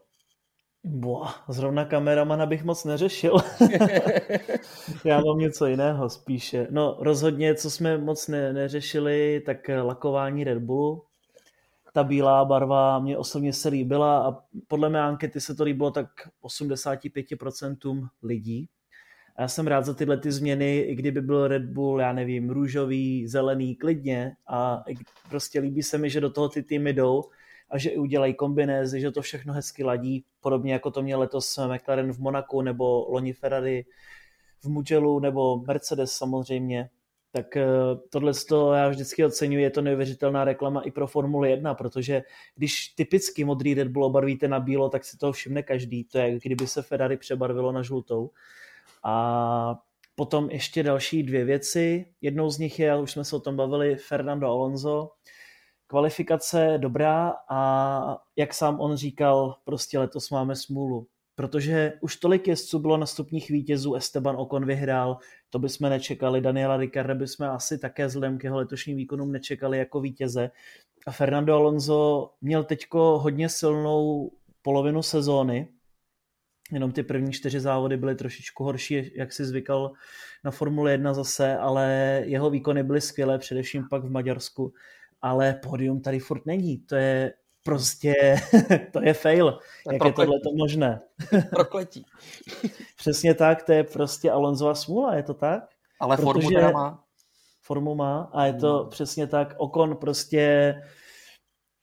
Boah, zrovna kameramana bych moc neřešil. Já mám něco jiného spíše. No rozhodně, co jsme moc ne- neřešili, tak lakování Red Bullu ta bílá barva mě osobně se líbila a podle mé ankety se to líbilo tak 85% lidí. A já jsem rád za tyhle ty změny, i kdyby byl Red Bull, já nevím, růžový, zelený, klidně. A prostě líbí se mi, že do toho ty týmy jdou a že i udělají kombinézy, že to všechno hezky ladí, podobně jako to měl letos McLaren v Monaku nebo loni Ferrari v Mugellu nebo Mercedes samozřejmě tak eh, tohle to já vždycky oceňuji, je to neuvěřitelná reklama i pro Formuli 1, protože když typicky modrý Red Bull obarvíte na bílo, tak si toho všimne každý, to je kdyby se Ferrari přebarvilo na žlutou. A potom ještě další dvě věci, jednou z nich je, už jsme se o tom bavili, Fernando Alonso, kvalifikace dobrá a jak sám on říkal, prostě letos máme smůlu. Protože už tolik jezdců bylo na stupních vítězů, Esteban Ocon vyhrál, to bychom nečekali, Daniela Ricciarda bychom asi také vzhledem k jeho letošním výkonům nečekali jako vítěze. A Fernando Alonso měl teďko hodně silnou polovinu sezóny, jenom ty první čtyři závody byly trošičku horší, jak si zvykal na Formule 1 zase, ale jeho výkony byly skvělé, především pak v Maďarsku, ale pódium tady furt není, to je prostě to je fail. Jak prokletí. je tohle to možné? Prokletí. Přesně tak, to je prostě Alonzova smůla, je to tak? Ale Protože... formu teda má. formu má a je to hmm. přesně tak. Okon prostě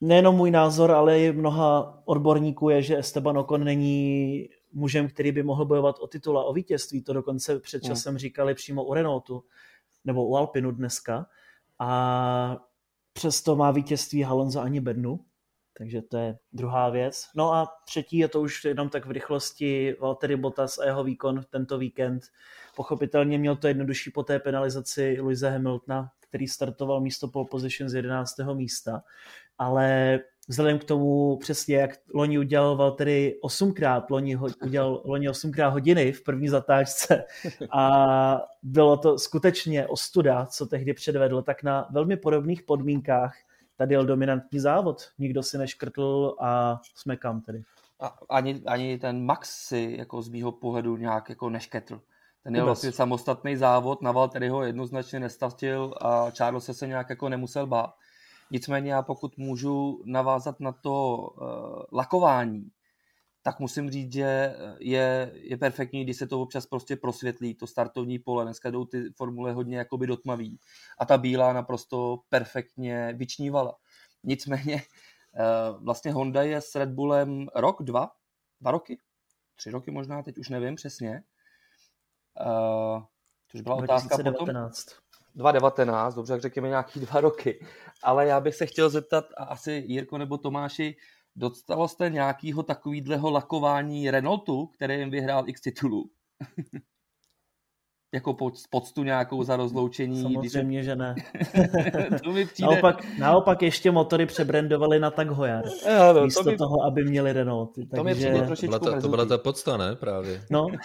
nejenom můj názor, ale i mnoha odborníků je, že Esteban Okon není mužem, který by mohl bojovat o titul a o vítězství. To dokonce před hmm. časem říkali přímo u Renaultu nebo u Alpinu dneska. A přesto má vítězství Halonza ani bednu, takže to je druhá věc. No a třetí je to už jenom tak v rychlosti Valtteri Bottas a jeho výkon tento víkend. Pochopitelně měl to jednodušší po té penalizaci Louise Hamiltona, který startoval místo pole position z 11. místa, ale vzhledem k tomu přesně, jak loni udělal Valtteri osmkrát, loni ho, udělal loni osmkrát hodiny v první zatáčce a bylo to skutečně ostuda, co tehdy předvedl, tak na velmi podobných podmínkách tady jel dominantní závod. Nikdo si neškrtl a jsme kam tedy. A ani, ani ten Max si jako z mýho pohledu nějak jako nešketl. Ten je vlastně samostatný závod, na Valtteri ho jednoznačně nestatil a Charles se nějak jako nemusel bát. Nicméně já pokud můžu navázat na to uh, lakování, tak musím říct, že je, je perfektní, když se to občas prostě prosvětlí, to startovní pole. Dneska jdou ty formule hodně jakoby dotmaví a ta bílá naprosto perfektně vyčnívala. Nicméně uh, vlastně Honda je s Red Bullem rok, dva, dva roky, tři roky možná, teď už nevím přesně. Uh, což byla 2019. otázka potom. 2019, dobře, jak řekněme nějaký dva roky. Ale já bych se chtěl zeptat, a asi Jirko nebo Tomáši, dostalo jste nějakého takového lakování Renaultu, který jim vyhrál x titulů? jako poctu nějakou za rozloučení. Samozřejmě, když... že ne. to mi přijde... naopak, naopak ještě motory přebrandovali na tak Hojar. Ano, místo to mi... toho, aby měli Renault. Takže... To, mi přijde trošičku to, byla ta, to byla ta podsta, ne? Právě. No.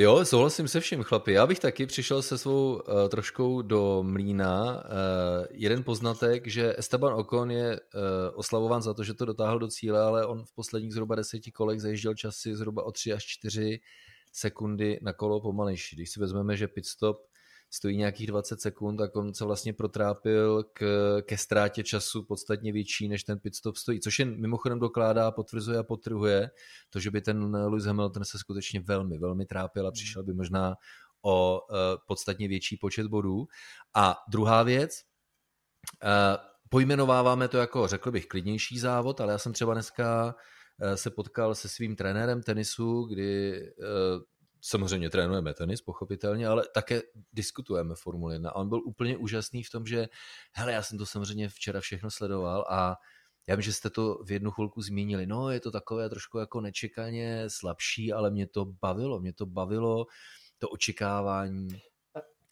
Jo, souhlasím se vším, chlapi. Já bych taky přišel se svou uh, troškou do mlína. Uh, jeden poznatek, že Esteban Ocon je uh, oslavován za to, že to dotáhl do cíle, ale on v posledních zhruba deseti kolech zajížděl časy zhruba o 3 až 4 sekundy na kolo pomalejší. Když si vezmeme, že pitstop stojí nějakých 20 sekund, tak on se vlastně protrápil k, ke ztrátě času podstatně větší, než ten pitstop stojí, což jen mimochodem dokládá, potvrzuje a potrhuje to, že by ten Lewis Hamilton se skutečně velmi, velmi trápil a přišel by možná o uh, podstatně větší počet bodů. A druhá věc, uh, pojmenováváme to jako, řekl bych, klidnější závod, ale já jsem třeba dneska uh, se potkal se svým trenérem tenisu, kdy samozřejmě trénujeme tenis, pochopitelně, ale také diskutujeme Formuli 1 a on byl úplně úžasný v tom, že hele, já jsem to samozřejmě včera všechno sledoval a já vím, že jste to v jednu chvilku zmínili, no je to takové trošku jako nečekaně slabší, ale mě to bavilo, mě to bavilo, to očekávání,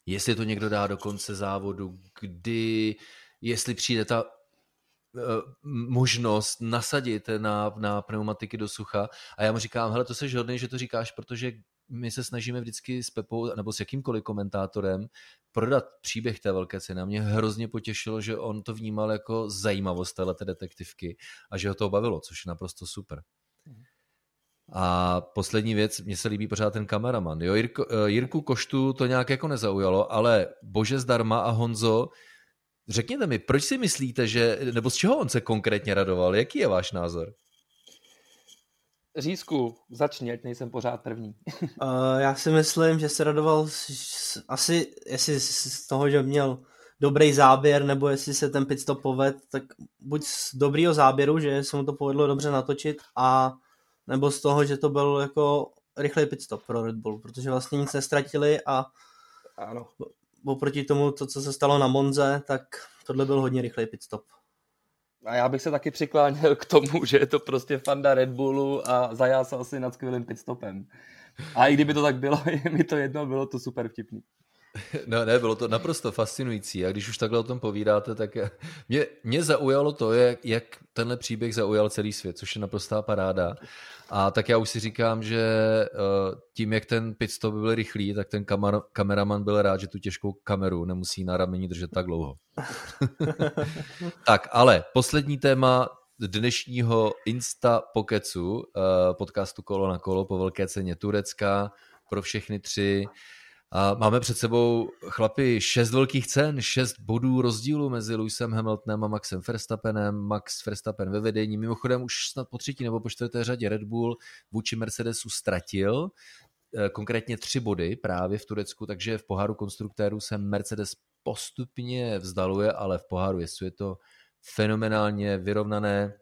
jestli to někdo dá do konce závodu, kdy, jestli přijde ta eh, možnost nasadit na, na pneumatiky do sucha. A já mu říkám, hele, to se hodný, že to říkáš, protože my se snažíme vždycky s Pepou nebo s jakýmkoliv komentátorem prodat příběh té velké ceny. A mě hrozně potěšilo, že on to vnímal jako zajímavost této detektivky a že ho to bavilo, což je naprosto super. A poslední věc, mně se líbí pořád ten kameraman. Jo, Jirko, eh, Jirku Koštu to nějak jako nezaujalo, ale Bože zdarma a Honzo, řekněte mi, proč si myslíte, že, nebo z čeho on se konkrétně radoval? Jaký je váš názor? Řízku, začni, ať nejsem pořád první. uh, já si myslím, že se radoval z, asi, jestli z toho, že měl dobrý záběr, nebo jestli se ten pitstop poved, tak buď z dobrýho záběru, že se mu to povedlo dobře natočit, a nebo z toho, že to byl jako rychlej pitstop pro Red Bull, protože vlastně nic nestratili a ano. oproti tomu, to, co se stalo na Monze, tak tohle byl hodně rychlej pitstop. A já bych se taky přikláněl k tomu, že je to prostě fanda Red Bullu a zajásal si nad skvělým pitstopem. A i kdyby to tak bylo, je mi to jedno, bylo to super vtipný. No ne, bylo to naprosto fascinující a když už takhle o tom povídáte, tak mě, mě zaujalo to, jak, jak tenhle příběh zaujal celý svět, což je naprostá paráda. A tak já už si říkám, že uh, tím, jak ten pitstop byl rychlý, tak ten kamer, kameraman byl rád, že tu těžkou kameru nemusí na rameni držet tak dlouho. tak, ale poslední téma dnešního Insta Pokecu, uh, podcastu Kolo na kolo po velké ceně Turecka pro všechny tři. A máme před sebou chlapi šest velkých cen, šest bodů rozdílu mezi Lewisem Hamiltonem a Maxem Verstappenem. Max Verstappen ve vedení, mimochodem už snad po třetí nebo po čtvrté řadě Red Bull vůči Mercedesu ztratil. konkrétně tři body právě v Turecku, takže v poháru konstruktérů se Mercedes postupně vzdaluje, ale v poháru jezdců je to fenomenálně vyrovnané.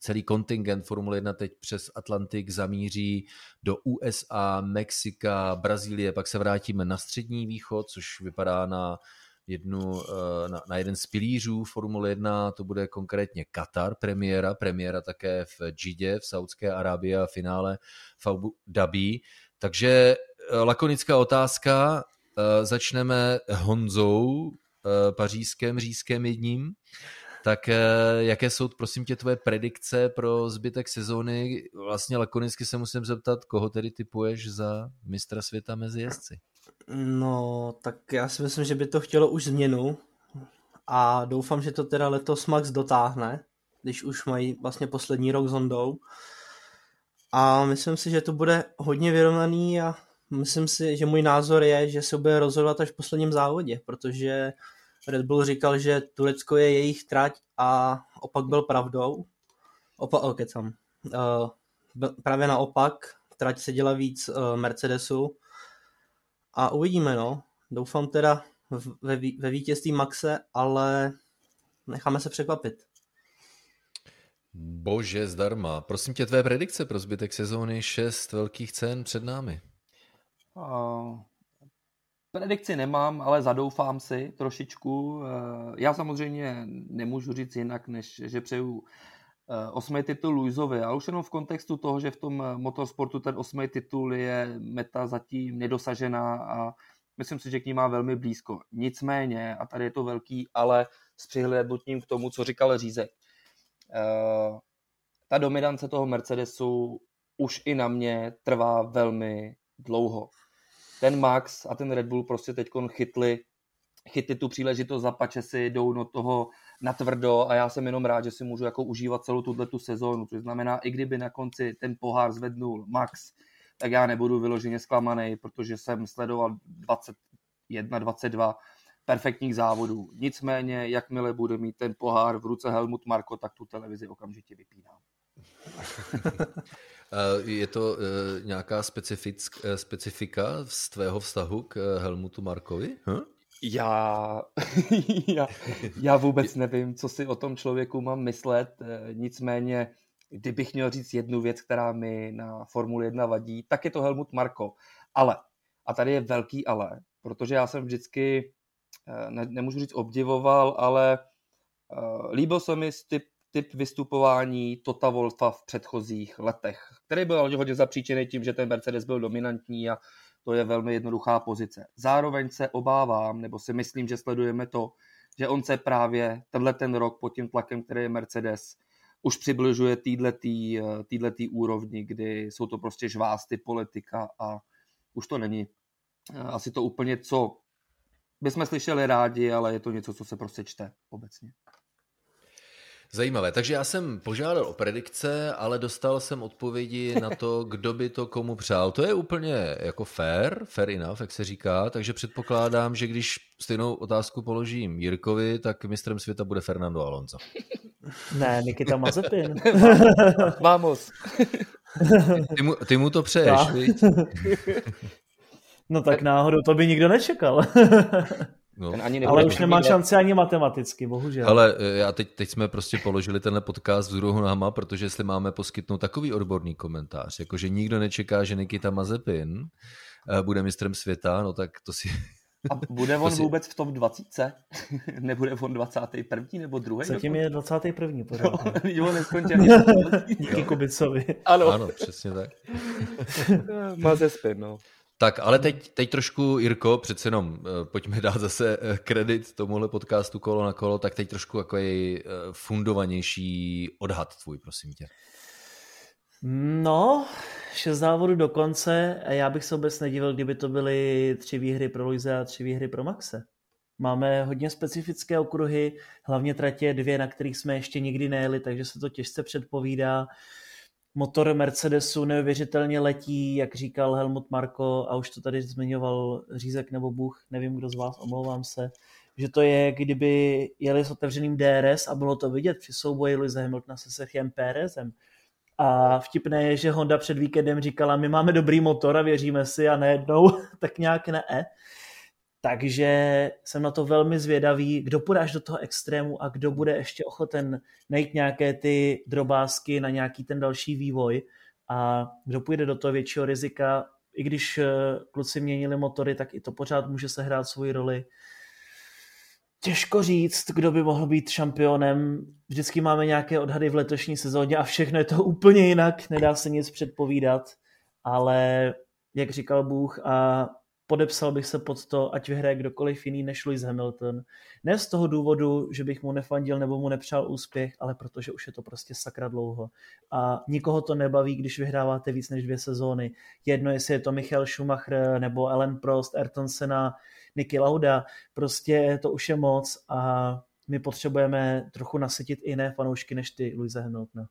Celý kontingent Formule 1 teď přes Atlantik zamíří do USA, Mexika, Brazílie, pak se vrátíme na střední východ, což vypadá na jednu, eh, na, na jeden z pilířů Formule 1, to bude konkrétně Katar, premiéra, premiéra také v Džidě, v Saudské Arábii a finále v Abu Dhabi. Takže eh, lakonická otázka, eh, začneme Honzou, pařížském řízkem jedním. Tak jaké jsou, prosím tě, tvoje predikce pro zbytek sezóny? Vlastně lakonicky se musím zeptat, koho tedy typuješ za mistra světa mezi jezdci? No, tak já si myslím, že by to chtělo už změnu a doufám, že to teda letos Max dotáhne, když už mají vlastně poslední rok s Hondou. A myslím si, že to bude hodně vyrovnaný a myslím si, že můj názor je, že se bude rozhodovat až v posledním závodě, protože Red Bull říkal, že Turecko je jejich trať a opak byl pravdou. Opa, oh, kecam. Uh, právě naopak, trať se dělá víc uh, Mercedesu a uvidíme, no. Doufám teda ve, ve vítězství Maxe, ale necháme se překvapit. Bože, zdarma. Prosím tě, tvé predikce pro zbytek sezóny, šest velkých cen před námi. Uh, predikci nemám, ale zadoufám si trošičku. Uh, já samozřejmě nemůžu říct jinak, než že přeju uh, osmý titul Luizovi, ale už jenom v kontextu toho, že v tom motorsportu ten osmý titul je meta zatím nedosažená a myslím si, že k ní má velmi blízko. Nicméně, a tady je to velký, ale s přihlédnutím k tomu, co říkal Řízek, ta dominance toho Mercedesu už i na mě trvá velmi dlouho. Ten Max a ten Red Bull prostě teď chytli, chytli tu příležitost, zapače si, jdou do toho natvrdo a já jsem jenom rád, že si můžu jako užívat celou tuhle tu sezónu, což znamená, i kdyby na konci ten pohár zvednul Max, tak já nebudu vyloženě zklamaný, protože jsem sledoval 21, 22 perfektních závodů. Nicméně, jakmile bude mít ten pohár v ruce Helmut Marko, tak tu televizi okamžitě vypínám. Je to eh, nějaká eh, specifika z tvého vztahu k eh, Helmutu Markovi? Hm? Já, já, já vůbec nevím, co si o tom člověku mám myslet, nicméně kdybych měl říct jednu věc, která mi na Formule 1 vadí, tak je to Helmut Marko. Ale, a tady je velký ale, protože já jsem vždycky, ne, nemůžu říct obdivoval, ale uh, líbil se mi typ, typ vystupování Tota Wolfa v předchozích letech, který byl hodně zapříčený tím, že ten Mercedes byl dominantní a to je velmi jednoduchá pozice. Zároveň se obávám, nebo si myslím, že sledujeme to, že on se právě tenhle ten rok pod tím tlakem, který je Mercedes, už přibližuje týhletý úrovni, kdy jsou to prostě žvásty politika a už to není eh, asi to úplně, co bychom slyšeli rádi, ale je to něco, co se prostě čte obecně. Zajímavé. Takže já jsem požádal o predikce, ale dostal jsem odpovědi na to, kdo by to komu přál. To je úplně jako fair, fair enough, jak se říká, takže předpokládám, že když stejnou otázku položím Jirkovi, tak mistrem světa bude Fernando Alonso. Ne, Nikita Mazepin. Vamos. Ty mu, ty mu to přeješ, No tak náhodou, to by nikdo nečekal. No. Ten ani ale už nemá šanci ani matematicky, bohužel. Ale eh, já teď, teď jsme prostě položili tenhle podcast v druhu náma, protože jestli máme poskytnout takový odborný komentář, jakože nikdo nečeká, že Nikita Mazepin eh, bude mistrem světa, no tak to si... A bude on si... vůbec v tom 20? Nebude on 21. nebo druhý? Zatím je 21. pořád. No, on neskončil. Díky Kubicovi. Ano. ano, přesně tak. Mazepin, no. Tak, ale teď, teď trošku, Jirko, přece jenom eh, pojďme dát zase eh, kredit tomuhle podcastu kolo na kolo, tak teď trošku jako je fundovanější odhad tvůj, prosím tě. No, šest závodů do konce a já bych se vůbec nedivil, kdyby to byly tři výhry pro Luise a tři výhry pro Maxe. Máme hodně specifické okruhy, hlavně tratě dvě, na kterých jsme ještě nikdy nejeli, takže se to těžce předpovídá motor Mercedesu neuvěřitelně letí, jak říkal Helmut Marko, a už to tady zmiňoval Řízek nebo Bůh, nevím kdo z vás, omlouvám se, že to je, kdyby jeli s otevřeným DRS a bylo to vidět při souboji Lewis Hamiltona se Sergiem Pérezem. A vtipné je, že Honda před víkendem říkala, my máme dobrý motor a věříme si a nejednou tak nějak ne. Takže jsem na to velmi zvědavý, kdo půjde až do toho extrému a kdo bude ještě ochoten najít nějaké ty drobásky na nějaký ten další vývoj a kdo půjde do toho většího rizika, i když eh, kluci měnili motory, tak i to pořád může sehrát svoji roli. Těžko říct, kdo by mohl být šampionem. Vždycky máme nějaké odhady v letošní sezóně a všechno je to úplně jinak, nedá se nic předpovídat, ale jak říkal Bůh a podepsal bych se pod to, ať vyhraje kdokoliv jiný než Lewis Hamilton. Ne z toho důvodu, že bych mu nefandil nebo mu nepřál úspěch, ale protože už je to prostě sakra dlouho. A nikoho to nebaví, když vyhráváte víc než dvě sezóny. Jedno, jestli je to Michael Schumacher nebo Ellen Prost, Ayrton Senna, Nicky Lauda, prostě to už je moc a my potřebujeme trochu nasytit i jiné fanoušky než ty Louise Hamiltona.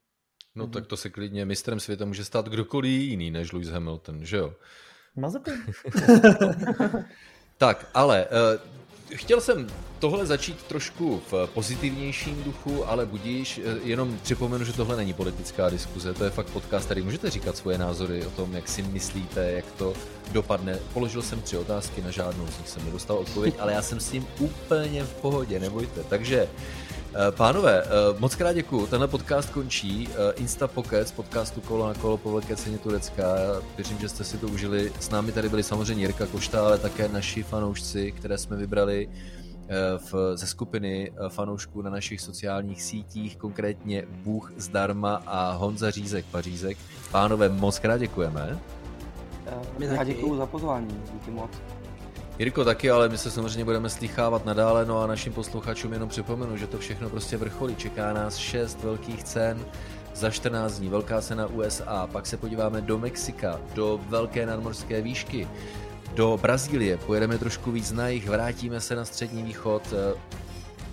No tak to se klidně mistrem světa může stát kdokoliv jiný než Lewis Hamilton, že jo? Mazepin. tak, ale uh, chtěl jsem tohle začít trošku v pozitivnějším duchu, ale budíš, eh, jenom připomenu, že tohle není politická diskuze, to je fakt podcast, který můžete říkat svoje názory o tom, jak si myslíte, jak to dopadne. Položil jsem tři otázky, na žádnou z nich jsem nedostal odpověď, ale já jsem s tím úplně v pohodě, nebojte. Takže Eh, pánové, eh, moc krát děkuju. Tenhle podcast končí. Insta Pocket z podcastu Kolo na kolo po velké ceně Turecka. Věřím, že jste si to užili. S námi tady byli samozřejmě Jirka Košta, ale také naši fanoušci, které jsme vybrali v, ze skupiny fanoušků na našich sociálních sítích, konkrétně Bůh zdarma a Honza Řízek Pařízek. Pánové, moc krát děkujeme. Já děkuju za pozvání, díky moc. Jirko taky, ale my se samozřejmě budeme slychávat nadále, no a našim posluchačům jenom připomenu, že to všechno prostě vrcholí. Čeká nás šest velkých cen, za 14 dní velká cena USA, pak se podíváme do Mexika, do velké nadmorské výšky, do Brazílie, pojedeme trošku víc na jich, vrátíme se na střední východ, eh,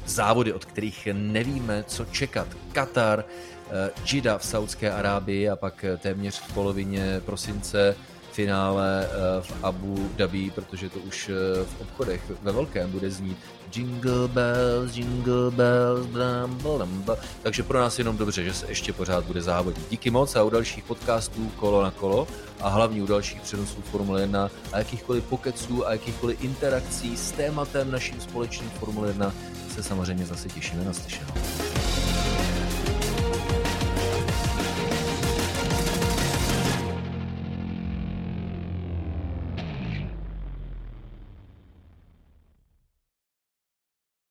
závody, od kterých nevíme, co čekat. Katar, eh, Jida v Saudské Arábii a pak eh, téměř v polovině prosince finále eh, v Abu Dhabi, protože to už eh, v obchodech ve velkém bude znít Jingle bells, jingle bells, blam, blam, blam. Takže pro nás jenom dobře, že se ještě pořád bude závodit. Díky moc a u dalších podcastů Kolo na kolo a hlavně u dalších přenosů Formule 1 a jakýchkoliv pokeců a jakýchkoliv interakcí s tématem naším společným Formule 1 se samozřejmě zase těšíme na slyšenou.